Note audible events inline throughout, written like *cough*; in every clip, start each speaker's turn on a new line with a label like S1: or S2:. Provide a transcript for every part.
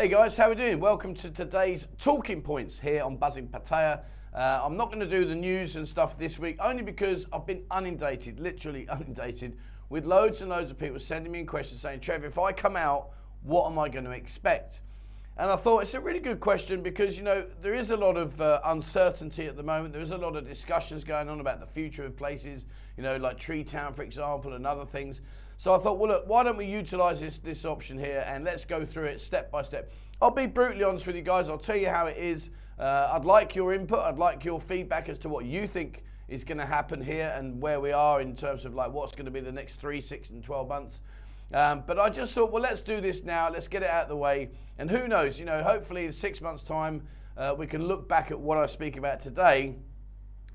S1: Hey guys, how are we doing? Welcome to today's talking points here on Buzzin Pattaya. Uh, I'm not going to do the news and stuff this week only because I've been inundated, literally *laughs* inundated, with loads and loads of people sending me in questions saying, Trevor, if I come out, what am I going to expect? And I thought it's a really good question because, you know, there is a lot of uh, uncertainty at the moment. There is a lot of discussions going on about the future of places, you know, like Tree Town, for example, and other things. So I thought, well, look, why don't we utilize this, this option here and let's go through it step by step. I'll be brutally honest with you guys. I'll tell you how it is. Uh, I'd like your input. I'd like your feedback as to what you think is going to happen here and where we are in terms of like what's going to be the next three, six, and 12 months. Um, but I just thought, well, let's do this now. Let's get it out of the way. And who knows, you know, hopefully in six months' time, uh, we can look back at what I speak about today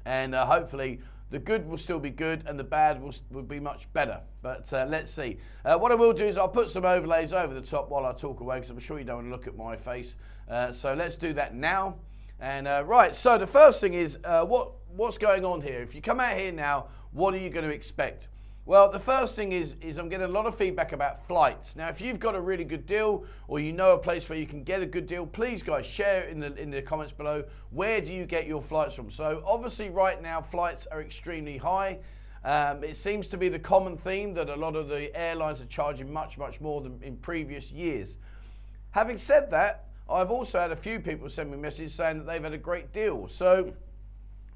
S1: and uh, hopefully the good will still be good and the bad will, will be much better. But uh, let's see. Uh, what I will do is I'll put some overlays over the top while I talk away because I'm sure you don't want to look at my face. Uh, so let's do that now. And uh, right, so the first thing is uh, what what's going on here? If you come out here now, what are you going to expect? Well, the first thing is, is I'm getting a lot of feedback about flights. Now, if you've got a really good deal or you know a place where you can get a good deal, please guys share in the, in the comments below. Where do you get your flights from? So obviously right now flights are extremely high. Um, it seems to be the common theme that a lot of the airlines are charging much, much more than in previous years. Having said that, I've also had a few people send me messages saying that they've had a great deal. So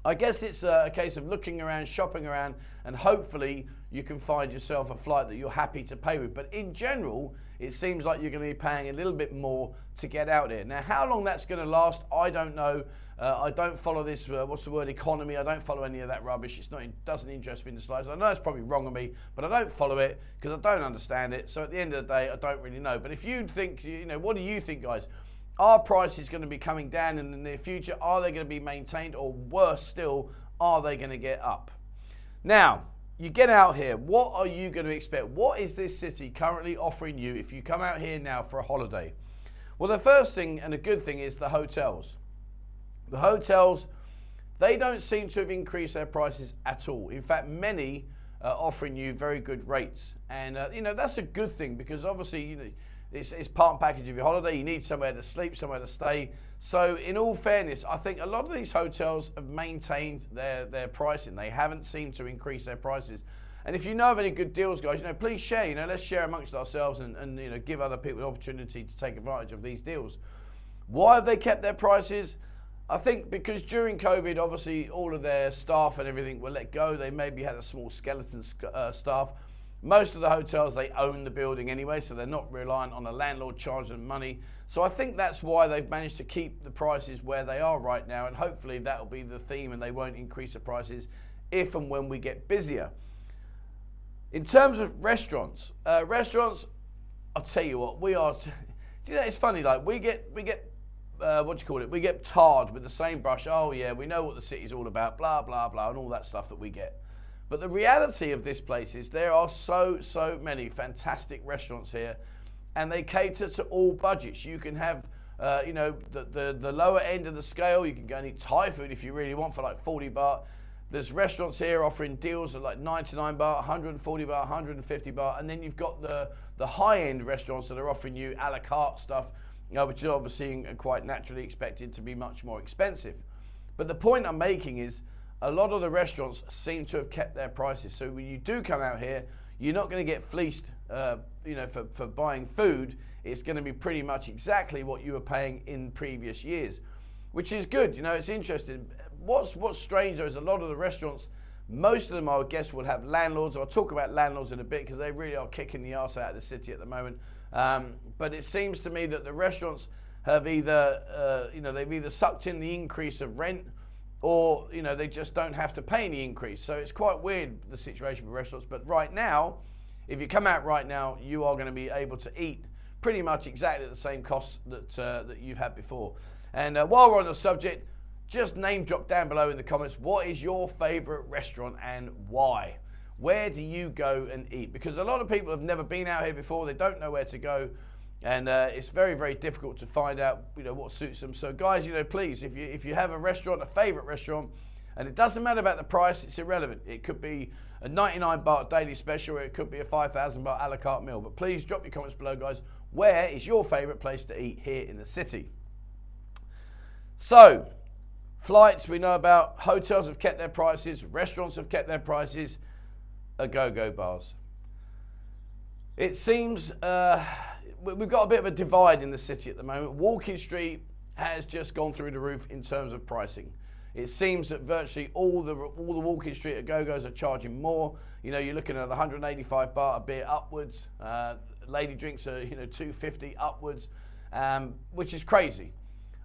S1: I guess it's a case of looking around, shopping around, and hopefully you can find yourself a flight that you're happy to pay with. But in general, it seems like you're going to be paying a little bit more to get out there. Now, how long that's going to last, I don't know. Uh, I don't follow this, uh, what's the word, economy. I don't follow any of that rubbish. It's not, it doesn't interest me in the slightest. I know it's probably wrong of me, but I don't follow it because I don't understand it. So at the end of the day, I don't really know. But if you think, you know, what do you think, guys? Are prices going to be coming down in the near future? Are they going to be maintained? Or worse still, are they going to get up? Now, you get out here, what are you going to expect? What is this city currently offering you if you come out here now for a holiday? Well, the first thing and a good thing is the hotels. The hotels, they don't seem to have increased their prices at all. In fact, many are offering you very good rates. And, uh, you know, that's a good thing because obviously, you know, it's, it's part and package of your holiday. You need somewhere to sleep, somewhere to stay. So, in all fairness, I think a lot of these hotels have maintained their, their pricing. They haven't seemed to increase their prices. And if you know of any good deals, guys, you know, please share. You know, let's share amongst ourselves and, and you know give other people the opportunity to take advantage of these deals. Why have they kept their prices? I think because during COVID, obviously all of their staff and everything were let go. They maybe had a small skeleton uh, staff. Most of the hotels, they own the building anyway, so they're not reliant on a landlord charging money. So I think that's why they've managed to keep the prices where they are right now, and hopefully that will be the theme and they won't increase the prices if and when we get busier. In terms of restaurants, uh, restaurants, I'll tell you what, we are. Do *laughs* you know, it's funny, like we get, we get, uh, what do you call it? We get tarred with the same brush. Oh yeah, we know what the city's all about, blah blah blah, and all that stuff that we get. But the reality of this place is there are so, so many fantastic restaurants here, and they cater to all budgets. You can have, uh, you know, the, the, the lower end of the scale. You can go and eat Thai food if you really want for like 40 baht. There's restaurants here offering deals at like 99 baht, 140 baht, 150 baht, and then you've got the, the high end restaurants that are offering you a la carte stuff, you know, which is obviously quite naturally expected to be much more expensive. But the point I'm making is a lot of the restaurants seem to have kept their prices. So when you do come out here, you're not going to get fleeced, uh, you know, for, for buying food. It's going to be pretty much exactly what you were paying in previous years, which is good. You know, it's interesting. What's what's strange though is a lot of the restaurants, most of them I would guess will have landlords. I'll talk about landlords in a bit because they really are kicking the ass out of the city at the moment. Um, but it seems to me that the restaurants have either, uh, you know, they've either sucked in the increase of rent or you know they just don't have to pay any increase. So it's quite weird the situation for restaurants. But right now, if you come out right now, you are going to be able to eat pretty much exactly the same costs that uh, that you've had before. And uh, while we're on the subject, just name drop down below in the comments what is your favourite restaurant and why. Where do you go and eat? Because a lot of people have never been out here before. They don't know where to go and uh, it's very very difficult to find out you know what suits them so guys you know please if you if you have a restaurant a favorite restaurant and it doesn't matter about the price it's irrelevant it could be a 99 baht daily special or it could be a 5000 baht a la carte meal but please drop your comments below guys where is your favourite place to eat here in the city? So, flights we know about, hotels have kept their prices, restaurants have kept their prices, a go go bars. It seems uh, we've got a bit of a divide in the city at the moment. Walking Street has just gone through the roof in terms of pricing. It seems that virtually all the all the Walking Street at Go-Go's are charging more. You know, you're looking at 185 baht a beer upwards. Uh, lady drinks are you know 250 upwards, um, which is crazy.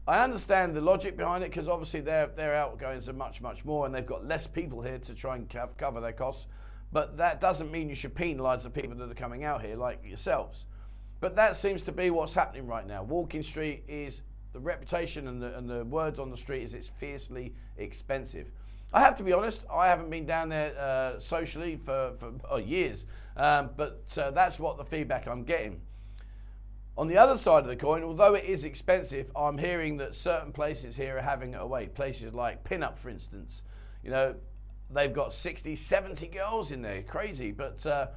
S1: I understand the logic behind it because obviously their their outgoings are much much more, and they've got less people here to try and cover their costs. But that doesn't mean you should penalise the people that are coming out here, like yourselves. But that seems to be what's happening right now. Walking Street is the reputation and the, and the words on the street is it's fiercely expensive. I have to be honest, I haven't been down there uh, socially for, for oh, years, um, but uh, that's what the feedback I'm getting. On the other side of the coin, although it is expensive, I'm hearing that certain places here are having it away. Places like Pinup, for instance. You know, they've got 60, 70 girls in there. Crazy. But uh,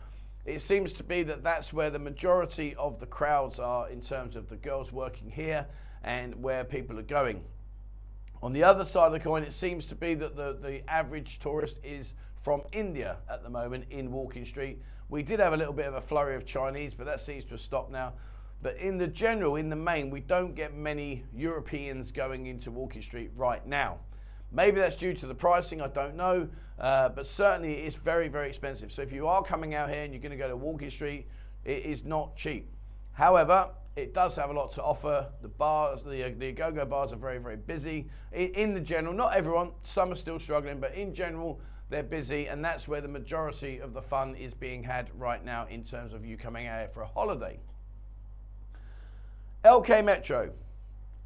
S1: it seems to be that that's where the majority of the crowds are in terms of the girls working here and where people are going. On the other side of the coin, it seems to be that the, the average tourist is from India at the moment in Walking Street. We did have a little bit of a flurry of Chinese, but that seems to have stopped now. But in the general, in the main, we don't get many Europeans going into Walking Street right now. Maybe that's due to the pricing, I don't know, uh, but certainly it's very, very expensive. So if you are coming out here and you're going to go to Walking Street, it is not cheap. However, it does have a lot to offer. The bars, the, the go-go bars are very, very busy. In, in the general, not everyone, some are still struggling, but in general, they're busy, and that's where the majority of the fun is being had right now in terms of you coming out here for a holiday. LK Metro,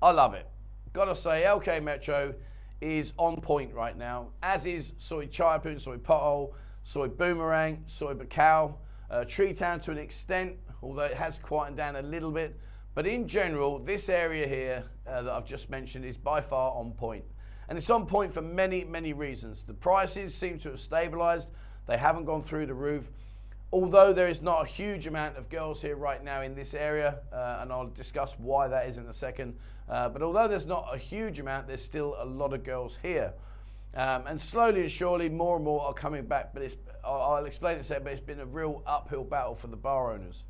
S1: I love it. Gotta say, LK Metro is on point right now, as is Soi Chaiyapoon, soy Pothole, soy Boomerang, Soi Buakhao, uh, Tree Town to an extent, although it has quietened down a little bit. But in general, this area here uh, that I've just mentioned is by far on point. And it's on point for many, many reasons. The prices seem to have stabilized, they haven't gone through the roof. Although there is not a huge amount of girls here right now in this area, uh, and I'll discuss why that is in a second. Uh, but although there's not a huge amount, there's still a lot of girls here. Um, and slowly and surely, more and more are coming back. But I'll, I'll explain it a but it's been a real uphill battle for the bar owners.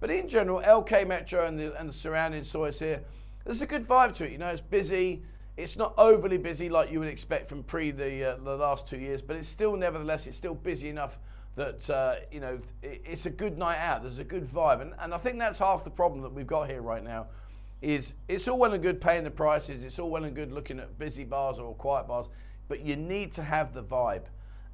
S1: But in general, LK Metro and the, and the surrounding sois here, there's a good vibe to it. You know, it's busy. It's not overly busy like you would expect from pre the, uh, the last two years, but it's still, nevertheless, it's still busy enough that uh, you know it, it's a good night out. There's a good vibe, and, and I think that's half the problem that we've got here right now. Is it's all well and good paying the prices. It's all well and good looking at busy bars or quiet bars, but you need to have the vibe,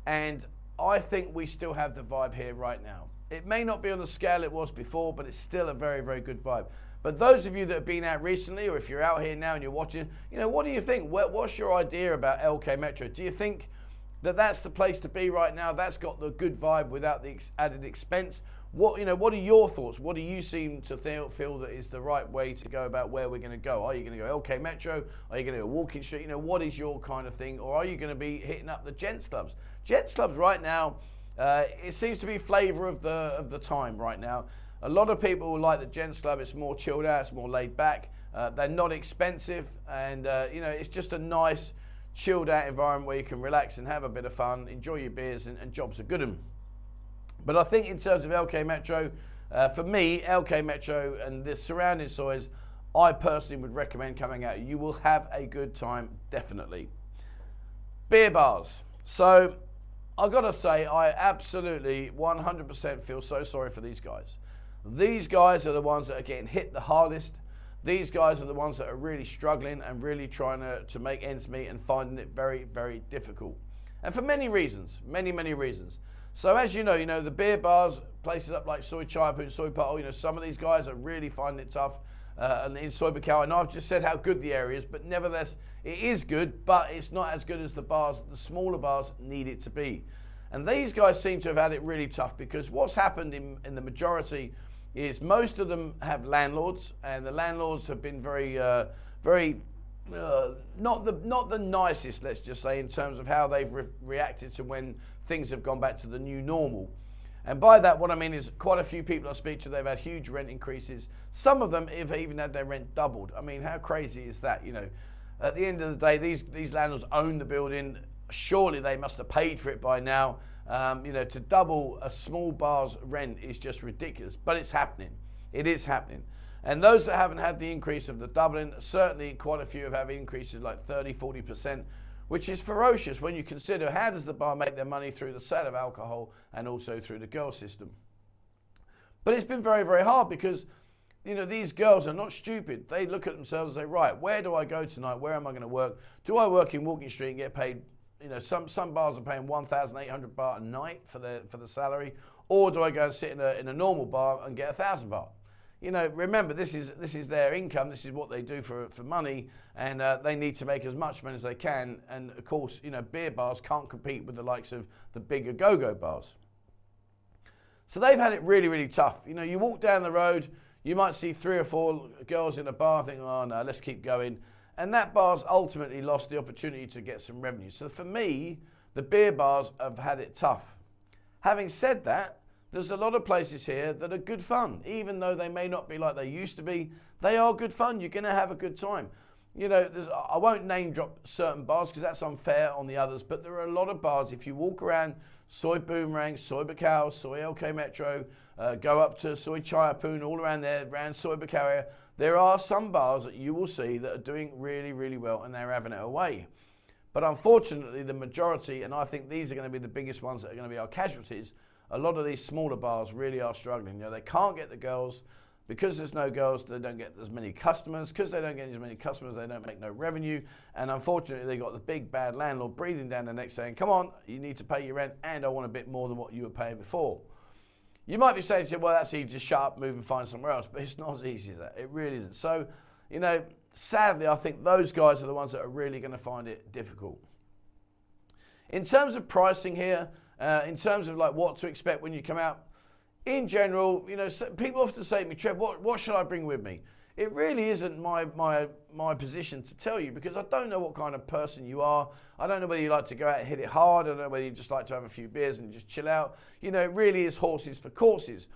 S1: and I think we still have the vibe here right now. It may not be on the scale it was before, but it's still a very, very good vibe. But those of you that have been out recently, or if you're out here now and you're watching, you know, what do you think? What's your idea about LK Metro? Do you think that that's the place to be right now? That's got the good vibe without the added expense. What you know? What are your thoughts? What do you seem to feel that is the right way to go about where we're going to go? Are you going to go LK Metro? Are you going to go Walking Street? You know, what is your kind of thing? Or are you going to be hitting up the gents clubs? Gents clubs right now uh, it seems to be flavour of the of the time right now. A lot of people like the Gents Club. It's more chilled out. It's more laid back. Uh, they're not expensive, and uh, you know it's just a nice, chilled out environment where you can relax and have a bit of fun, enjoy your beers, and, and jobs are good. But I think in terms of LK Metro, uh, for me, LK Metro and the surrounding sois, I personally would recommend coming out. You will have a good time, definitely. Beer bars. So I've got to say, I absolutely 100% feel so sorry for these guys. These guys are the ones that are getting hit the hardest. These guys are the ones that are really struggling and really trying to, to make ends meet and finding it very, very difficult. And for many reasons, many, many reasons. So as you know, you know, the beer bars, places up like Soi Chaiyapoon, Soy Pothole, you know, some of these guys are really finding it tough. Uh, and in Soi Buakhao, and I've just said how good the area is, but nevertheless, it is good, but it's not as good as the bars, the smaller bars need it to be. And these guys seem to have had it really tough because what's happened in, in the majority is most of them have landlords, and the landlords have been very, uh, very uh, not the not the nicest, let's just say, in terms of how they've re- reacted to when things have gone back to the new normal. And by that, what I mean is quite a few people I speak to, they've had huge rent increases. Some of them have even had their rent doubled. I mean, how crazy is that? You know, at the end of the day, these, these landlords own the building. Surely they must have paid for it by now. Um, you know, to double a small bar's rent is just ridiculous, but it's happening. It is happening. And those that haven't had the increase of the doubling, certainly quite a few have had increases like 30, 40%, which is ferocious when you consider how does the bar make their money through the sale of alcohol and also through the girl system. But it's been very, very hard because, you know, these girls are not stupid. They look at themselves and say, right, where do I go tonight? Where am I going to work? Do I work in Walking Street and get paid you know, some, some bars are paying 1,800 baht a night for the, for the salary, or do I go and sit in a, in a normal bar and get a 1,000 baht? You know, remember, this is, this is their income, this is what they do for, for money, and uh, they need to make as much money as they can. And of course, you know, beer bars can't compete with the likes of the bigger go go bars. So they've had it really, really tough. You know, you walk down the road, you might see three or four girls in a bar think, oh no, let's keep going. And that bar's ultimately lost the opportunity to get some revenue. So for me, the beer bars have had it tough. Having said that, there's a lot of places here that are good fun. Even though they may not be like they used to be, they are good fun. You're going to have a good time. You know, I won't name drop certain bars because that's unfair on the others, but there are a lot of bars. If you walk around Soy Boomerang, Soi Buakhao, Soy LK Metro, uh, go up to Soi Chaiyapoon, all around there, around Soi Buakhao area, there are some bars that you will see that are doing really, really well and they're having it away. But unfortunately, the majority, and I think these are going to be the biggest ones that are going to be our casualties, a lot of these smaller bars really are struggling. You know, they can't get the girls. Because there's no girls, they don't get as many customers. Because they don't get as many customers, they don't make no revenue. And unfortunately, they got the big bad landlord breathing down their neck saying, come on, you need to pay your rent and I want a bit more than what you were paying before. You might be saying to well, that's easy, just shut up, move and find somewhere else. But it's not as easy as that. It really isn't. So, you know, sadly, I think those guys are the ones that are really going to find it difficult. In terms of pricing here, uh, in terms of like what to expect when you come out, in general, you know, people often say to me, Trev, what, what should I bring with me? it really isn't my, my, my position to tell you because I don't know what kind of person you are. I don't know whether you like to go out and hit it hard. I don't know whether you just like to have a few beers and just chill out. You know, it really is horses for courses.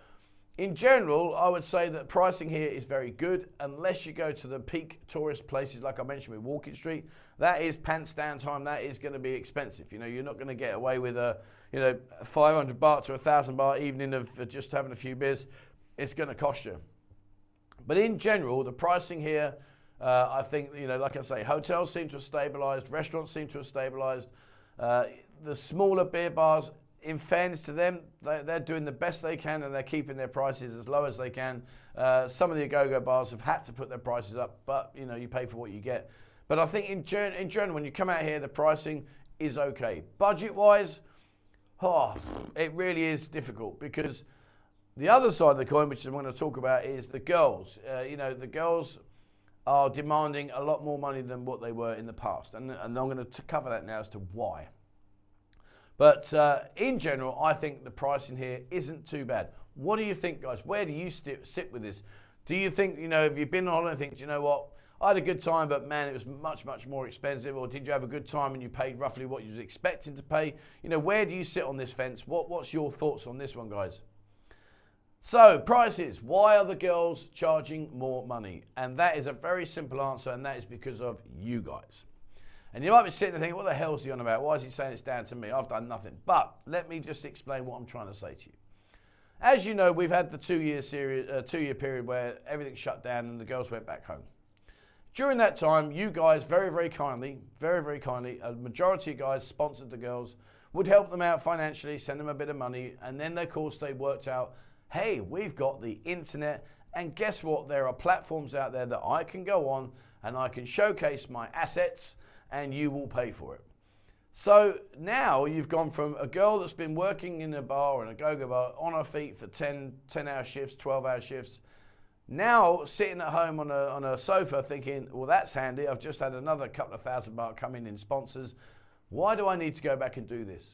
S1: In general, I would say that pricing here is very good unless you go to the peak tourist places like I mentioned with Walking Street. That is pants down time. That is going to be expensive. You know, you're not going to get away with a, you know, 500 baht to a 1,000 baht evening of just having a few beers. It's going to cost you. But in general, the pricing here, uh, I think, you know, like I say, hotels seem to have stabilized, restaurants seem to have stabilized. Uh, the smaller beer bars, in fairness to them, they, are doing the best they can and they're keeping their prices as low as they can. Uh, some of the go-go bars have had to put their prices up, but you know you pay for what you get. But I think in, in general, when you come out here, the pricing is okay. Budget-wise, oh, it really is difficult because the other side of the coin, which I'm going to talk about, is the girls. Uh, you know, the girls are demanding a lot more money than what they were in the past. And, and I'm going to cover that now as to why. But uh, in general, I think the pricing here isn't too bad. What do you think, guys? Where do you st- sit with this? Do you think, you know, have you been on holiday and think, you know what? I had a good time, but man, it was much, much more expensive. Or did you have a good time and you paid roughly what you was expecting to pay? You know, where do you sit on this fence? What, what's your thoughts on this one, guys? So, prices. Why are the girls charging more money? And that is a very simple answer, and that is because of you guys. And you might be sitting there thinking, what the hell is he on about? Why is he saying it's down to me? I've done nothing. But let me just explain what I'm trying to say to you. As you know, we've had the two-year series, uh, two-year period where everything shut down and the girls went back home. During that time, you guys very, very kindly, very, very kindly, a majority of guys sponsored the girls, would help them out financially, send them a bit of money, and then, of course, they worked out hey, we've got the internet, and guess what? There are platforms out there that I can go on and I can showcase my assets, and you will pay for it. So now you've gone from a girl that's been working in a bar and a go-go bar on her feet for 10, 10 hour shifts, 12 hour shifts, now sitting at home on a, on a sofa thinking, well, that's handy. I've just had another couple of thousand baht come in in sponsors. Why do I need to go back and do this?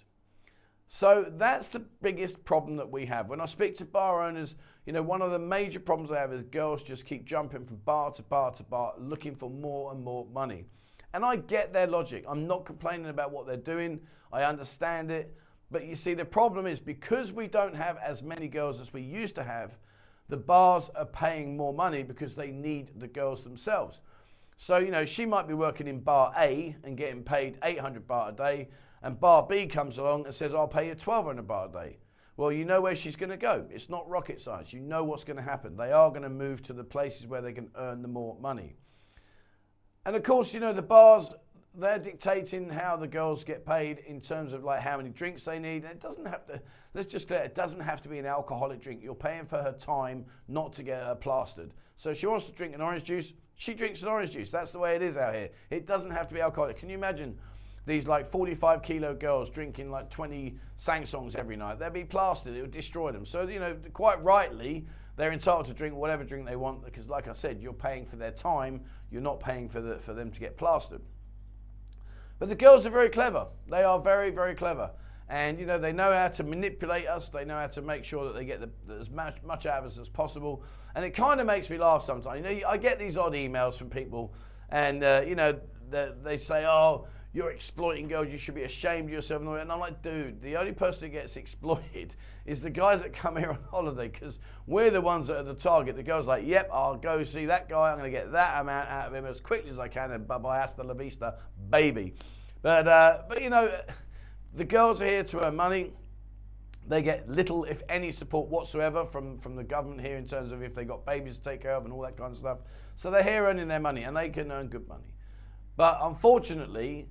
S1: So that's the biggest problem that we have. When I speak to bar owners, you know, one of the major problems I have is girls just keep jumping from bar to bar to bar looking for more and more money. And I get their logic. I'm not complaining about what they're doing. I understand it. But you see, the problem is because we don't have as many girls as we used to have, the bars are paying more money because they need the girls themselves. So, you know, she might be working in bar A and getting paid 800 baht a day, and bar B comes along and says, I'll pay you 1200 baht a day. Well, you know where she's going to go. It's not rocket science. You know what's going to happen. They are going to move to the places where they can earn the more money. And of course, you know, the bars, they're dictating how the girls get paid in terms of like how many drinks they need. And it doesn't have to, let's just clear, it doesn't have to be an alcoholic drink. You're paying for her time not to get her plastered. So if she wants to drink an orange juice, she drinks an orange juice. That's the way it is out here. It doesn't have to be alcoholic. Can you imagine these like 45 kilo girls drinking like 20 Sang Soms every night? They'd be plastered. It would destroy them. So, you know, quite rightly, they're entitled to drink whatever drink they want because, like I said, you're paying for their time. You're not paying for, the, for them to get plastered. But the girls are very clever. They are very, very clever. And, you know, they know how to manipulate us. They know how to make sure that they get the, as much, much out of us as possible. And it kind of makes me laugh sometimes. You know, I get these odd emails from people and, uh, you know, they, they say, oh, you're exploiting girls, you should be ashamed of yourself. And I'm like, dude, the only person that gets *laughs* exploited is the guys that come here on holiday because we're the ones that are the target. The girl's like, yep, I'll go see that guy. I'm going to get that amount out of him as quickly as I can. And bye bye, hasta la vista, baby. But, uh, but you know, the girls are here to earn money. They get little, if any, support whatsoever from, from the government here in terms of if they got babies to take care of and all that kind of stuff. So they're here earning their money and they can earn good money. But unfortunately,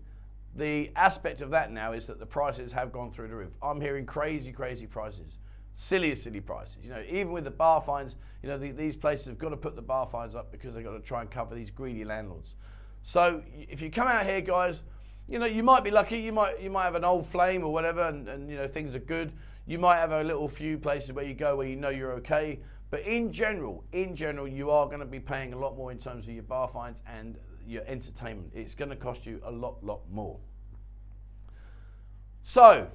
S1: the aspect of that now is that the prices have gone through the roof. I'm hearing crazy, crazy prices, silly, silly prices. You know, even with the bar fines, you know, the, these places have got to put the bar fines up because they've got to try and cover these greedy landlords. So if you come out here, guys, you know, you might be lucky. You might you might have an old flame or whatever, and, and you know things are good. You might have a little few places where you go where you know you're okay. But in general, in general, you are going to be paying a lot more in terms of your bar fines and your entertainment. It's going to cost you a lot, lot more. So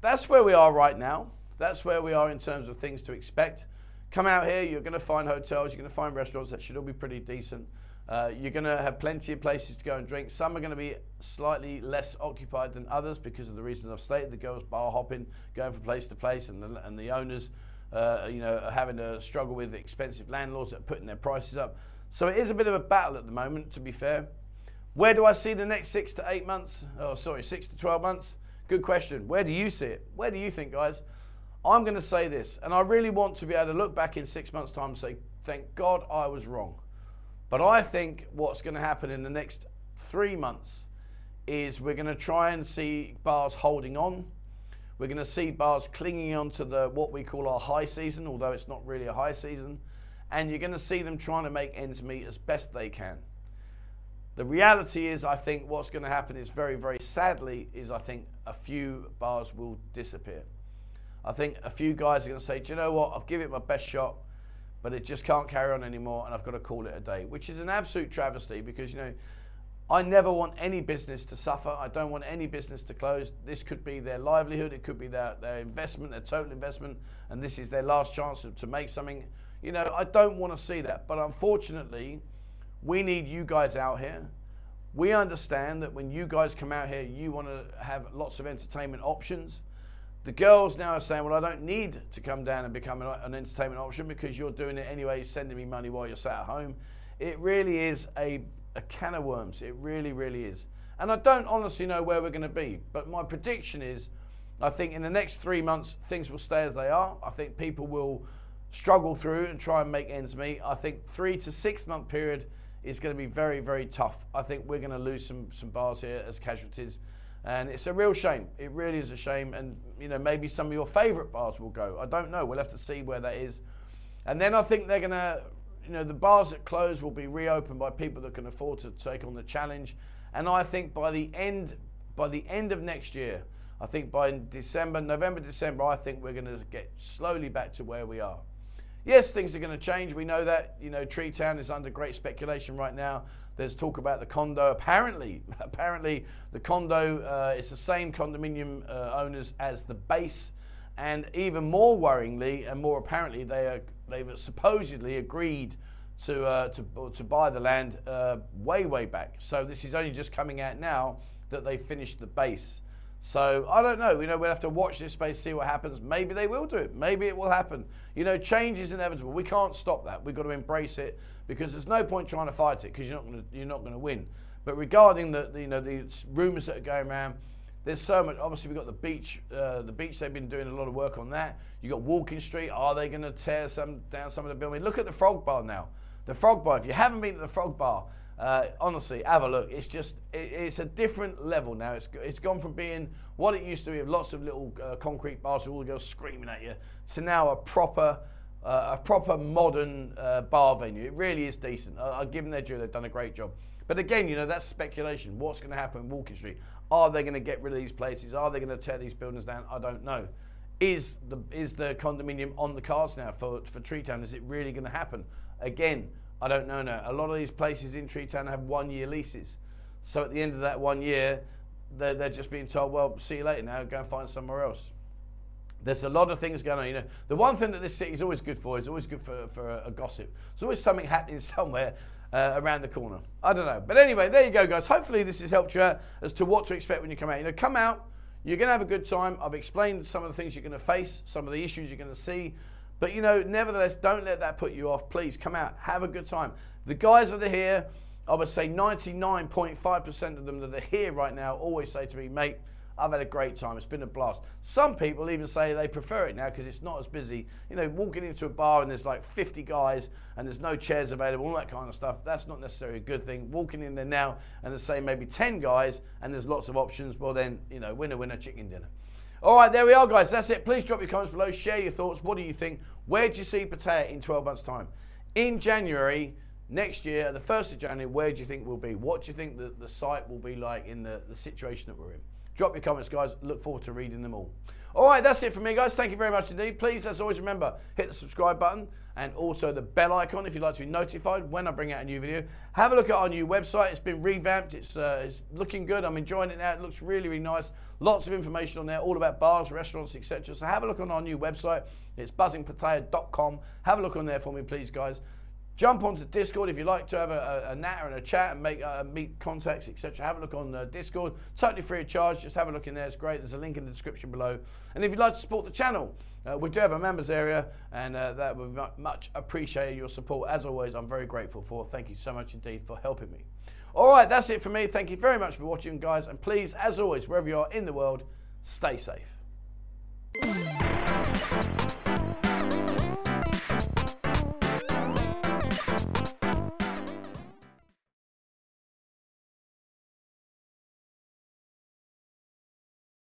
S1: that's where we are right now. That's where we are in terms of things to expect. Come out here, you're going to find hotels, you're going to find restaurants that should all be pretty decent. Uh, you're going to have plenty of places to go and drink. Some are going to be slightly less occupied than others because of the reasons I've stated. The girls bar hopping, going from place to place, and the, and the owners, uh, you know, having to struggle with expensive landlords that are putting their prices up. So it is a bit of a battle at the moment, to be fair. Where do I see the next six to eight months? Oh, sorry, six to 12 months? Good question. Where do you see it? Where do you think, guys? I'm going to say this, and I really want to be able to look back in six months' time and say, thank God I was wrong. But I think what's going to happen in the next three months is we're going to try and see bars holding on. We're going to see bars clinging on to the what we call our high season, although it's not really a high season. And you're going to see them trying to make ends meet as best they can. The reality is, I think what's going to happen is very, very sadly, is I think a few bars will disappear. I think a few guys are going to say, do you know what? I've given it my best shot but it just can't carry on anymore and I've got to call it a day, which is an absolute travesty because, you know, I never want any business to suffer. I don't want any business to close. This could be their livelihood, it could be their, their investment, their total investment, and this is their last chance to, to make something. You know, I don't want to see that, but unfortunately, we need you guys out here. We understand that when you guys come out here, you want to have lots of entertainment options. The girls now are saying, well, I don't need to come down and become an, an entertainment option because you're doing it anyway, sending me money while you're sat at home. It really is a, a can of worms. It really, really is. And I don't honestly know where we're going to be, but my prediction is I think in the next three months, things will stay as they are. I think people will struggle through and try and make ends meet. I think three to six month period is going to be very, very tough. I think we're going to lose some, some bars here as casualties. And it's a real shame. It really is a shame. And, you know, maybe some of your favourite bars will go. I don't know. We'll have to see where that is. And then I think they're going to, you know, the bars that close will be reopened by people that can afford to take on the challenge. And I think by the end, by the end of next year, I think by December, November, December, I think we're going to get slowly back to where we are. Yes, things are going to change. We know that. You know, Tree Town is under great speculation right now. There's talk about the condo. Apparently, *laughs* apparently the condo uh, is the same condominium uh, owners as the base, and even more worryingly and more apparently, they are they've supposedly agreed to uh, to to buy the land uh, way way back. So this is only just coming out now that they finished the base. So I don't know. You know, we'll have to watch this space, see what happens. Maybe they will do it. Maybe it will happen. You know, change is inevitable. We can't stop that. We've got to embrace it because there's no point trying to fight it because you're not going to you're not going to win. But regarding the, the you know the rumours that are going around, there's so much. Obviously, we've got the beach. Uh, the beach. They've been doing a lot of work on that. You got Walking Street. Are they going to tear some down some of the building? Look at the Frog Bar now. The Frog Bar. If you haven't been to the Frog Bar, uh, honestly, have a look. It's just, it, it's a different level now. It's, it's gone from being what it used to be, with lots of little uh, concrete bars with all the girls screaming at you, to now a proper, uh, a proper modern uh, bar venue. It really is decent. I, I give them their due. They've done a great job. But again, you know, that's speculation. What's going to happen in Walking Street? Are they going to get rid of these places? Are they going to tear these buildings down? I don't know. Is the is the condominium on the cards now for for Tree Town? Is it really going to happen? Again, I don't know now. A lot of these places in Treetown have one year leases. So at the end of that one year, they're, they're just being told, well, see you later now, go and find somewhere else. There's a lot of things going on. You know, the one thing that this city is always good for is always good for, for a, a gossip. There's always something happening *laughs* somewhere uh, around the corner. I don't know. But anyway, there you go, guys. Hopefully this has helped you out as to what to expect when you come out. You know, come out, you're going to have a good time. I've explained some of the things you're going to face, some of the issues you're going to see. But you know, nevertheless, don't let that put you off. Please come out, have a good time. The guys that are here, I would say 99.5% of them that are here right now always say to me, mate, I've had a great time. It's been a blast. Some people even say they prefer it now because it's not as busy. You know, walking into a bar and there's like 50 guys and there's no chairs available, all that kind of stuff. That's not necessarily a good thing. Walking in there now and there's say maybe 10 guys and there's lots of options, well then, you know, winner, winner, chicken dinner. All right, there we are, guys. That's it. Please drop your comments below. Share your thoughts. What do you think? Where do you see Pattaya in 12 months' time? In January next year, the 1st of January, where do you think we'll be? What do you think the, the site will be like in the, the situation that we're in? Drop your comments, guys. Look forward to reading them all. All right, that's it for me, guys. Thank you very much indeed. Please, as always, remember, hit the subscribe button and also the bell icon if you'd like to be notified when I bring out a new video. Have a look at our new website. It's been revamped. It's, uh, it's looking good. I'm enjoying it now. It looks really, really nice. Lots of information on there, all about bars, restaurants, etc. So have a look on our new website. It's buzzinpattaya.com. Have a look on there for me, please, guys. Jump onto Discord if you'd like to have a, a, a natter and a chat and make uh, meet contacts, etc. Have a look on uh, Discord, totally free of charge. Just have a look in there; it's great. There's a link in the description below. And if you'd like to support the channel, uh, we do have a members area, and uh, that would much appreciate your support. As always, I'm very grateful for. Thank you so much indeed for helping me. All right, that's it for me. Thank you very much for watching, guys. And please, as always, wherever you are in the world, stay safe.